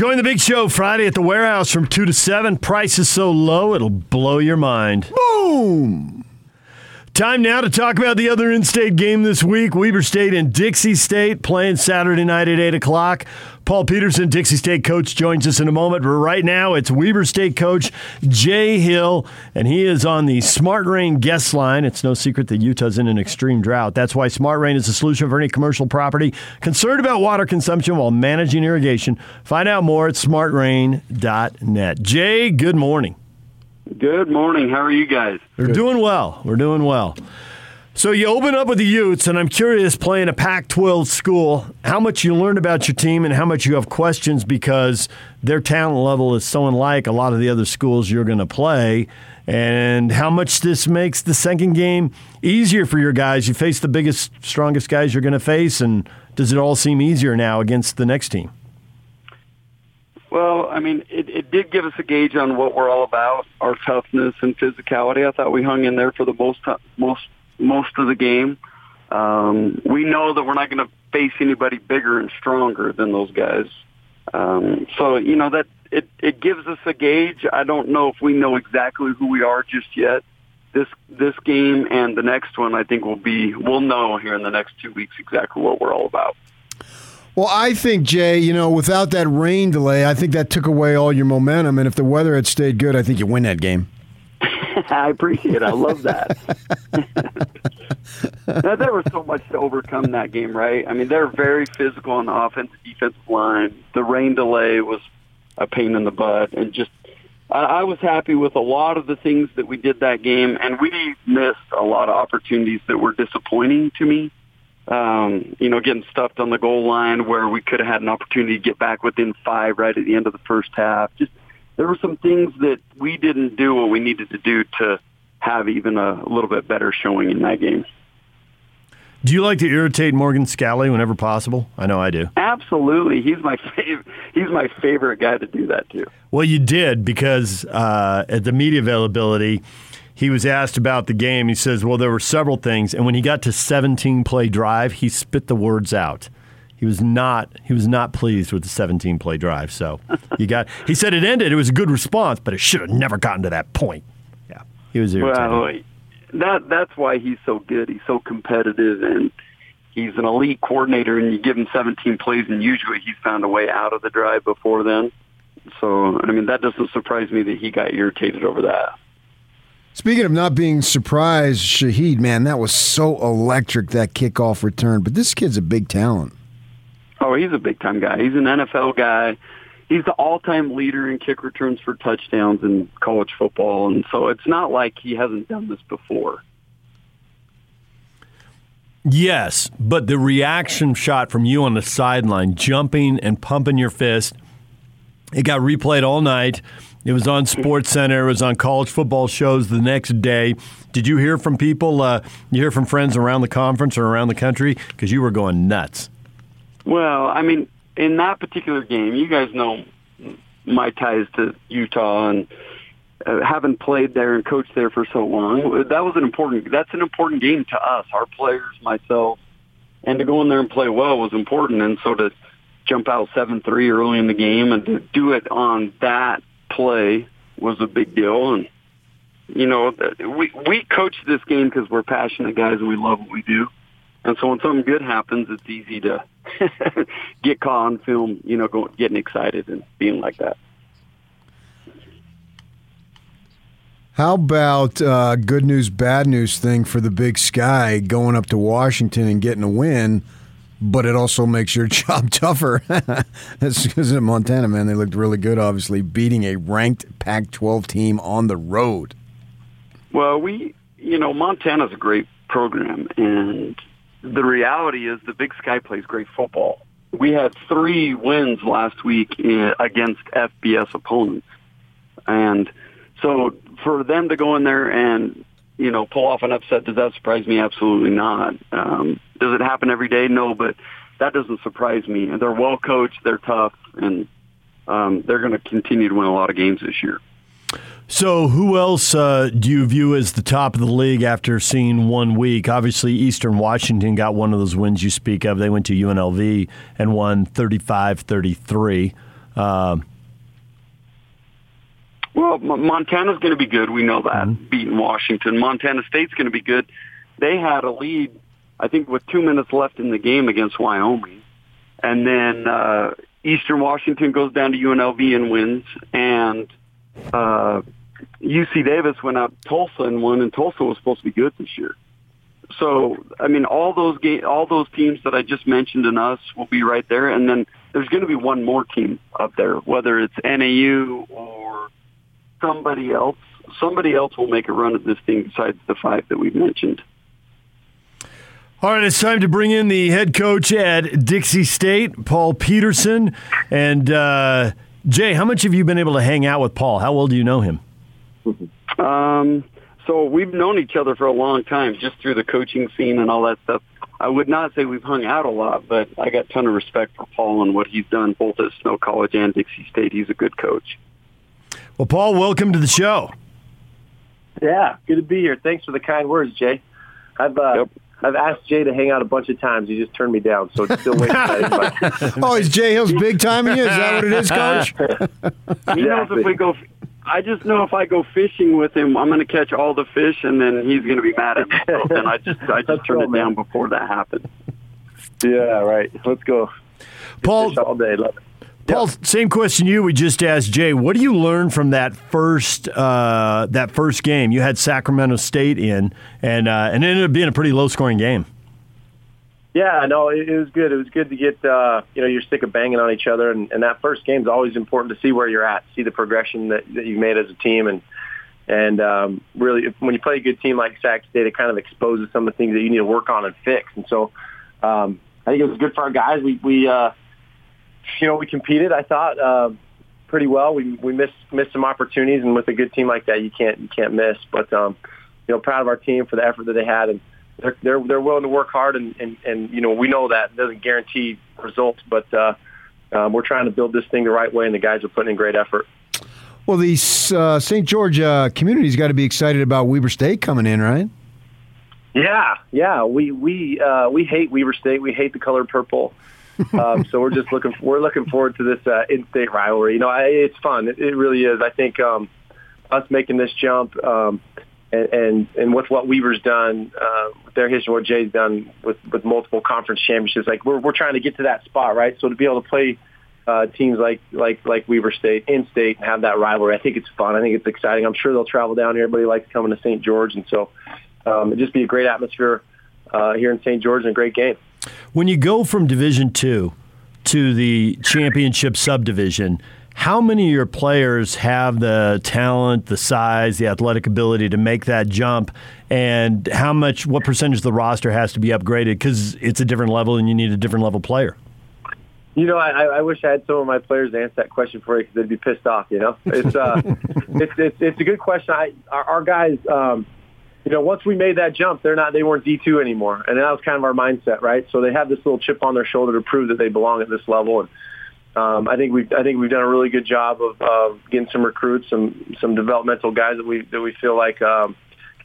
Join the big show Friday at the warehouse from 2 to 7. Price is so low, it'll blow your mind. Boom! Time now to talk about the other in state game this week Weber State and Dixie State playing Saturday night at 8 o'clock. Paul Peterson, Dixie State coach, joins us in a moment. But right now, it's Weber State coach Jay Hill, and he is on the Smart Rain guest line. It's no secret that Utah's in an extreme drought. That's why Smart Rain is the solution for any commercial property concerned about water consumption while managing irrigation. Find out more at smartrain.net. Jay, good morning. Good morning. How are you guys? We're doing well. We're doing well. So you open up with the Utes, and I'm curious, playing a Pac-12 school, how much you learn about your team and how much you have questions because their talent level is so unlike a lot of the other schools you're going to play, and how much this makes the second game easier for your guys. You face the biggest, strongest guys you're going to face, and does it all seem easier now against the next team? Well, I mean, it, it did give us a gauge on what we're all about, our toughness and physicality. I thought we hung in there for the most most most of the game. Um, we know that we're not going to face anybody bigger and stronger than those guys. Um, so you know that it it gives us a gauge. I don't know if we know exactly who we are just yet. This this game and the next one, I think, will be we'll know here in the next two weeks exactly what we're all about. Well, I think, Jay, you know, without that rain delay, I think that took away all your momentum. And if the weather had stayed good, I think you win that game. I appreciate it. I love that. now, there was so much to overcome that game, right? I mean, they're very physical on the offensive defensive line. The rain delay was a pain in the butt, and just I, I was happy with a lot of the things that we did that game, and we missed a lot of opportunities that were disappointing to me um, you know, getting stuffed on the goal line where we could have had an opportunity to get back within five right at the end of the first half. Just there were some things that we didn't do what we needed to do to have even a little bit better showing in that game. Do you like to irritate Morgan Scalley whenever possible? I know I do. Absolutely, he's my favorite. He's my favorite guy to do that to. Well, you did because uh, at the media availability, he was asked about the game. He says, "Well, there were several things, and when he got to 17 play drive, he spit the words out. He was not he was not pleased with the 17 play drive. So you got. He said it ended. It was a good response, but it should have never gotten to that point. Yeah, he was irritated. Well, that that's why he's so good. He's so competitive and." He's an elite coordinator, and you give him 17 plays, and usually he's found a way out of the drive before then. So, I mean, that doesn't surprise me that he got irritated over that. Speaking of not being surprised, Shaheed, man, that was so electric that kickoff return. But this kid's a big talent. Oh, he's a big time guy. He's an NFL guy. He's the all time leader in kick returns for touchdowns in college football. And so it's not like he hasn't done this before. Yes, but the reaction shot from you on the sideline, jumping and pumping your fist, it got replayed all night. It was on Sports Center. It was on college football shows the next day. Did you hear from people? Uh, you hear from friends around the conference or around the country because you were going nuts. Well, I mean, in that particular game, you guys know my ties to Utah and uh, having played there and coached there for so long. That was an important. That's an important game to us, our players, myself, and to go in there and play well was important. And so to jump out seven three early in the game and to do it on that play was a big deal. And you know, we we coach this game because we're passionate guys and we love what we do. And so when something good happens, it's easy to get caught on film. You know, going, getting excited and being like that. How about uh, good news, bad news thing for the Big Sky going up to Washington and getting a win? but it also makes your job tougher. That's because in Montana, man, they looked really good, obviously, beating a ranked Pac 12 team on the road. Well, we, you know, Montana's a great program, and the reality is the Big Sky plays great football. We had three wins last week against FBS opponents. And so for them to go in there and you know, pull off an upset, does that surprise me? Absolutely not. Um, does it happen every day? No, but that doesn't surprise me. They're well coached, they're tough, and um, they're going to continue to win a lot of games this year. So, who else uh, do you view as the top of the league after seeing one week? Obviously, Eastern Washington got one of those wins you speak of. They went to UNLV and won 35 33. Um, well, Montana's going to be good. We know that mm-hmm. beating Washington. Montana State's going to be good. They had a lead, I think, with two minutes left in the game against Wyoming, and then uh, Eastern Washington goes down to UNLV and wins, and uh, UC Davis went out Tulsa and won, and Tulsa was supposed to be good this year. So, I mean, all those ga- all those teams that I just mentioned and us will be right there, and then there's going to be one more team up there, whether it's NAU or somebody else. Somebody else will make a run at this thing besides the five that we've mentioned. All right, it's time to bring in the head coach at Dixie State, Paul Peterson. And uh, Jay, how much have you been able to hang out with Paul? How well do you know him? Um, so we've known each other for a long time, just through the coaching scene and all that stuff. I would not say we've hung out a lot, but I got a ton of respect for Paul and what he's done both at Snow College and Dixie State. He's a good coach. Well, Paul, welcome to the show. Yeah, good to be here. Thanks for the kind words, Jay. I've uh, yep. I've asked Jay to hang out a bunch of times. He just turned me down, so it's still waiting. oh, is Jay Hill's big timing you? Is that what it is, Coach? he knows if we go. I just know if I go fishing with him, I'm going to catch all the fish, and then he's going to be mad at me. So then I just I just turned it down before that happened. Yeah, right. Let's go. Paul, all day. Love it. Paul, same question you. We just asked Jay. What do you learn from that first uh, that first game? You had Sacramento State in, and uh, and it ended up being a pretty low scoring game. Yeah, no, it, it was good. It was good to get uh, you know you're sick of banging on each other, and, and that first game is always important to see where you're at, see the progression that, that you've made as a team, and and um, really when you play a good team like Sac State, it kind of exposes some of the things that you need to work on and fix. And so um, I think it was good for our guys. We we uh, you know, we competed. I thought uh, pretty well. We we missed missed some opportunities, and with a good team like that, you can't you can't miss. But um, you know, proud of our team for the effort that they had, and they're they're, they're willing to work hard, and, and and you know, we know that doesn't guarantee results, but uh, um, we're trying to build this thing the right way, and the guys are putting in great effort. Well, the uh, St. George uh, community's got to be excited about Weber State coming in, right? Yeah, yeah. We we uh, we hate Weber State. We hate the color purple um, so we're just looking we're looking forward to this uh, in-state rivalry. You know, I, it's fun. It, it really is. I think um, us making this jump um, and, and and with what Weber's done, uh, with their history, what Jay's done with with multiple conference championships, like we're we're trying to get to that spot, right? So to be able to play uh, teams like like like Weber State in state and have that rivalry, I think it's fun. I think it's exciting. I'm sure they'll travel down here. Everybody likes coming to St. George, and so um, it'd just be a great atmosphere uh, here in St. George and a great game. When you go from Division Two to the championship subdivision, how many of your players have the talent, the size, the athletic ability to make that jump? And how much, what percentage of the roster has to be upgraded because it's a different level and you need a different level player? You know, I, I wish I had some of my players answer that question for you because they'd be pissed off. You know, it's uh, it's, it's it's a good question. I our, our guys, um, you know, once we made that jump, they're not, they weren't D2 anymore. And that was kind of our mindset, right? So they have this little chip on their shoulder to prove that they belong at this level. And, um, I think we've, I think we've done a really good job of, of getting some recruits, some, some developmental guys that we, that we feel like, um,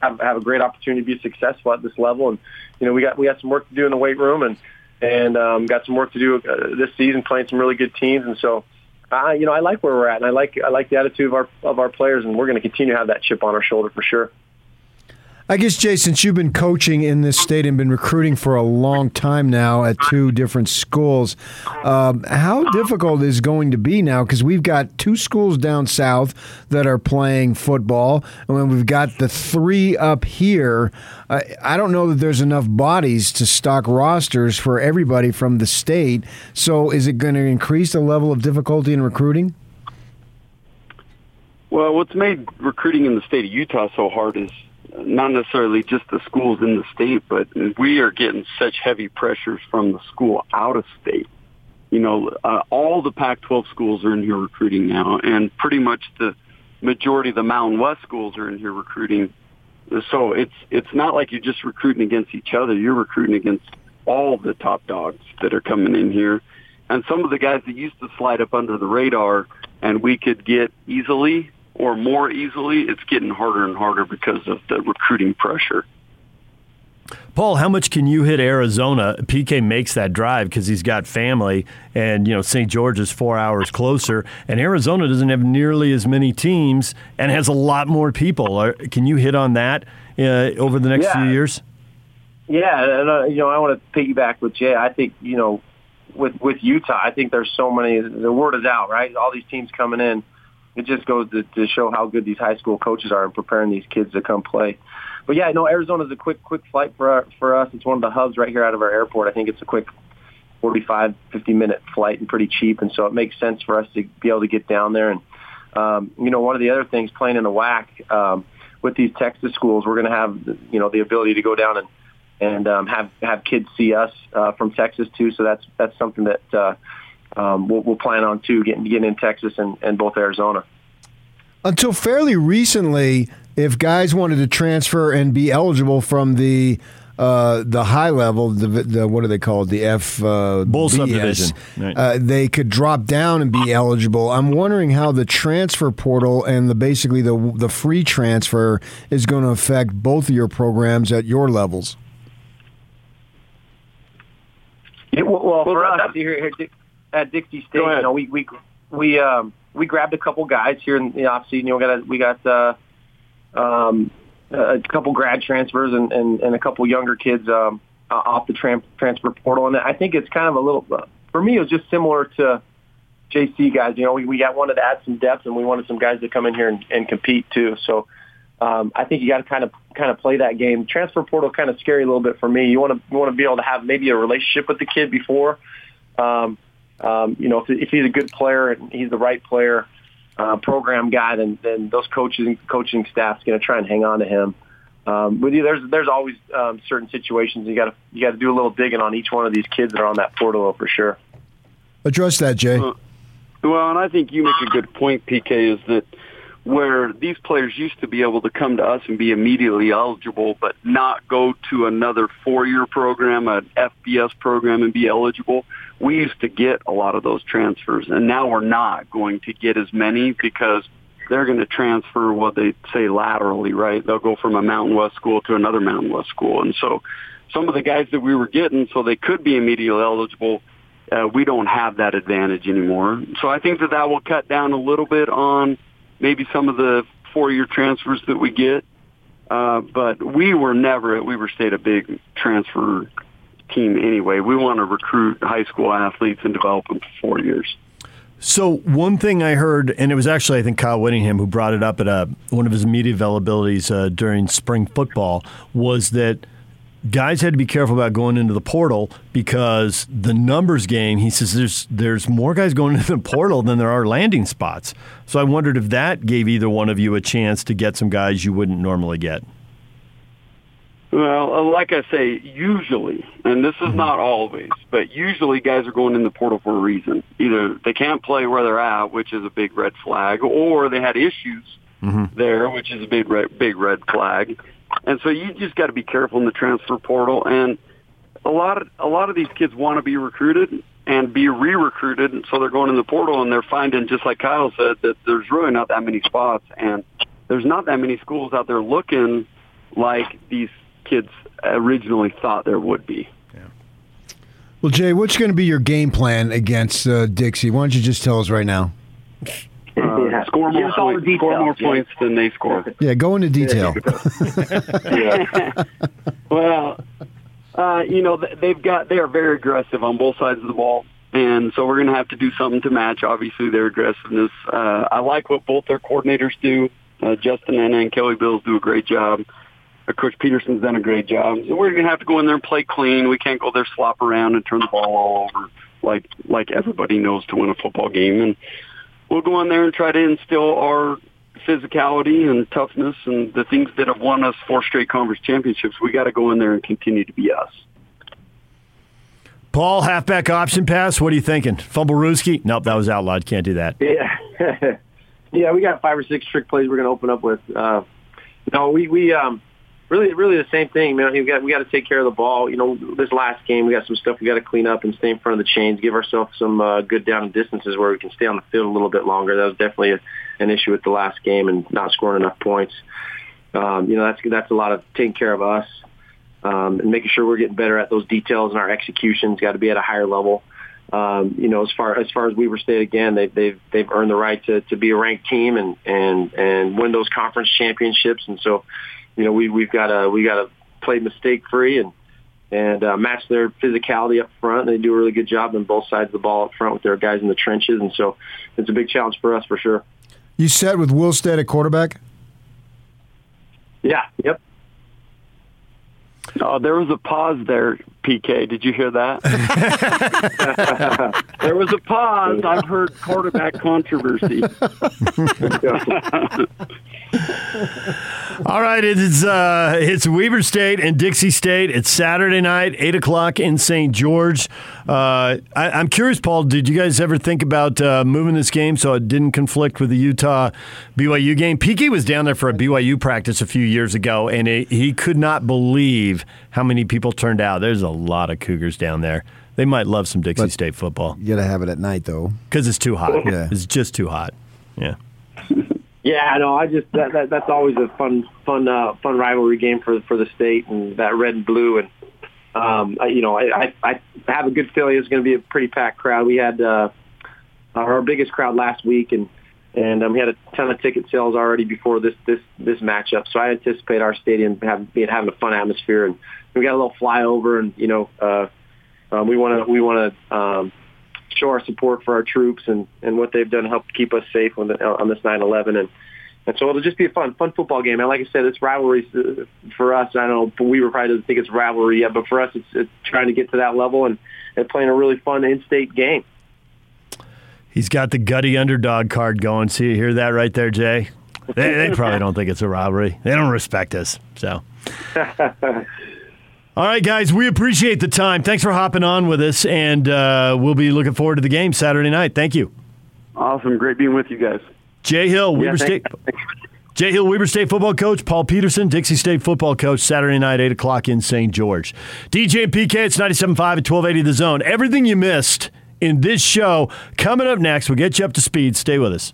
have, have a great opportunity to be successful at this level. And, you know, we got, we got some work to do in the weight room and, and, um, got some work to do uh, this season playing some really good teams. And so, I, you know, I like where we're at and I like, I like the attitude of our, of our players and we're going to continue to have that chip on our shoulder for sure. I guess, Jay, since you've been coaching in this state and been recruiting for a long time now at two different schools, um, how difficult is going to be now? Because we've got two schools down south that are playing football, and then we've got the three up here. I don't know that there's enough bodies to stock rosters for everybody from the state. So, is it going to increase the level of difficulty in recruiting? Well, what's made recruiting in the state of Utah so hard is not necessarily just the schools in the state, but we are getting such heavy pressures from the school out of state. You know, uh, all the Pac-12 schools are in here recruiting now, and pretty much the majority of the Mountain West schools are in here recruiting. So it's it's not like you're just recruiting against each other. You're recruiting against all the top dogs that are coming in here, and some of the guys that used to slide up under the radar and we could get easily or more easily, it's getting harder and harder because of the recruiting pressure. Paul, how much can you hit Arizona? PK makes that drive because he's got family, and you know St. George is four hours closer, and Arizona doesn't have nearly as many teams and has a lot more people. Can you hit on that uh, over the next yeah. few years? Yeah, and uh, you know I want to piggyback with Jay. I think you know with with Utah, I think there's so many. The word is out, right? All these teams coming in. It just goes to, to show how good these high school coaches are in preparing these kids to come play but yeah, no, Arizona's a quick, quick flight for our, for us. It's one of the hubs right here out of our airport. I think it's a quick 45, 50 minute flight and pretty cheap. And so it makes sense for us to be able to get down there. And, um, you know, one of the other things playing in the WAC, um, with these Texas schools, we're going to have, you know, the ability to go down and, and, um, have, have kids see us, uh, from Texas too. So that's, that's something that, uh, um, we'll, we'll plan on too, getting, getting in Texas and, and both Arizona. Until fairly recently, if guys wanted to transfer and be eligible from the uh, the high level, the, the, what do they call it? The F uh, Bull BS, subdivision. Right. Uh, they could drop down and be eligible. I'm wondering how the transfer portal and the basically the the free transfer is going to affect both of your programs at your levels. Yeah, well, well, for us here, here at Dixie State, you know, we we we um, we grabbed a couple guys here in the offseason. You know, we got a, we got uh, um, a couple grad transfers and, and, and a couple younger kids um, off the tram- transfer portal. And I think it's kind of a little, for me, it was just similar to JC guys. You know, we, we got wanted to add some depth and we wanted some guys to come in here and, and compete too. So um, I think you got to kind of kind of play that game. Transfer portal kind of scary a little bit for me. You want to you want to be able to have maybe a relationship with the kid before. Um, um, you know, if, if he's a good player and he's the right player, uh, program guy, then then those coaching coaching staff's going to try and hang on to him. Um, but there's there's always um, certain situations you got to you got to do a little digging on each one of these kids that are on that portal for sure. Address that, Jay. Uh, well, and I think you make a good point, PK, is that where these players used to be able to come to us and be immediately eligible, but not go to another four-year program, an FBS program, and be eligible. We used to get a lot of those transfers, and now we're not going to get as many because they're going to transfer what they say laterally, right? They'll go from a Mountain West school to another Mountain West school, and so some of the guys that we were getting, so they could be immediately eligible. Uh, we don't have that advantage anymore. So I think that that will cut down a little bit on maybe some of the four-year transfers that we get. Uh, but we were never at Weber State a big transfer team anyway. We want to recruit high school athletes and develop them for four years. So one thing I heard, and it was actually I think Kyle Whittingham who brought it up at a, one of his media availabilities uh, during spring football, was that guys had to be careful about going into the portal because the numbers game. He says there's there's more guys going into the portal than there are landing spots. So I wondered if that gave either one of you a chance to get some guys you wouldn't normally get. Well, uh, like I say, usually, and this is mm-hmm. not always, but usually guys are going in the portal for a reason. Either they can't play where they're at, which is a big red flag, or they had issues mm-hmm. there, which is a big red, big red flag. And so you just got to be careful in the transfer portal. And a lot of a lot of these kids want to be recruited and be re-recruited, and so they're going in the portal and they're finding, just like Kyle said, that there's really not that many spots, and there's not that many schools out there looking like these kids originally thought there would be. Yeah. Well, Jay, what's going to be your game plan against uh, Dixie? Why don't you just tell us right now? Uh, yeah. Score more points. Score more yeah. points than they score. Yeah, go into detail. yeah. well, uh, you know they've got they are very aggressive on both sides of the ball, and so we're going to have to do something to match. Obviously, their aggressiveness. Uh, I like what both their coordinators do. Uh, Justin Ena and Kelly Bills do a great job. Coach Peterson's done a great job. So we're going to have to go in there and play clean. We can't go there slop around and turn the ball all over like like everybody knows to win a football game. And we'll go in there and try to instill our physicality and toughness and the things that have won us four straight conference championships. We got to go in there and continue to be us. Paul, halfback option pass. What are you thinking? Fumble Rooski? Nope, that was outlawed. Can't do that. Yeah, yeah. We got five or six trick plays we're going to open up with. Uh, no, we we um, really, really the same thing, man. We got we got to take care of the ball. You know, this last game we got some stuff we got to clean up and stay in front of the chains. Give ourselves some uh, good down and distances where we can stay on the field a little bit longer. That was definitely a, an issue with the last game and not scoring enough points. Um, you know, that's that's a lot of taking care of us. um, and making sure we're getting better at those details and our execution's got to be at a higher level. Um, you know, as far as far as Weber State again, they, they've they've earned the right to, to be a ranked team and and and win those conference championships. And so, you know, we we've got to we got to play mistake free and and uh, match their physicality up front. They do a really good job on both sides of the ball up front with their guys in the trenches, and so it's a big challenge for us for sure. You set with Will Stead at quarterback? Yeah. Yep. Oh, there was a pause there, PK. Did you hear that? there was a pause. I've heard quarterback controversy. All right, it's uh, it's Weber State and Dixie State. It's Saturday night, eight o'clock in St. George. Uh, I, am curious, Paul. Did you guys ever think about uh, moving this game so it didn't conflict with the Utah BYU game? PK was down there for a BYU practice a few years ago, and it, he could not believe how many people turned out. There's a lot of Cougars down there. They might love some Dixie but State football. You got to have it at night, though, because it's too hot. Yeah. It's just too hot. Yeah. Yeah, I know. I just that, that that's always a fun fun uh, fun rivalry game for for the state and that red and blue and um, I, you know I, I I have a good feeling it's going to be a pretty packed crowd. We had uh, our biggest crowd last week and and um, we had a ton of ticket sales already before this this this matchup. So I anticipate our stadium have, being having a fun atmosphere and we got a little flyover and you know uh, uh, we want to we want to um, show our support for our troops and, and what they've done to help keep us safe on, the, on this 9/11. And and so it'll just be a fun, fun football game. And like I said, it's rivalry uh, for us. I don't know, we probably doesn't think it's rivalry yet, but for us, it's, it's trying to get to that level and, and playing a really fun in-state game. He's got the gutty underdog card going. See, you hear that right there, Jay? They, they probably don't think it's a robbery. They don't respect us. So. All right, guys, we appreciate the time. Thanks for hopping on with us, and uh, we'll be looking forward to the game Saturday night. Thank you. Awesome. Great being with you guys. Jay Hill, Weber yeah, State. Jay Hill, Weber State football coach. Paul Peterson, Dixie State football coach. Saturday night, 8 o'clock in St. George. DJ and PK, it's 97.5 at 1280 The Zone. Everything you missed in this show coming up next. We'll get you up to speed. Stay with us.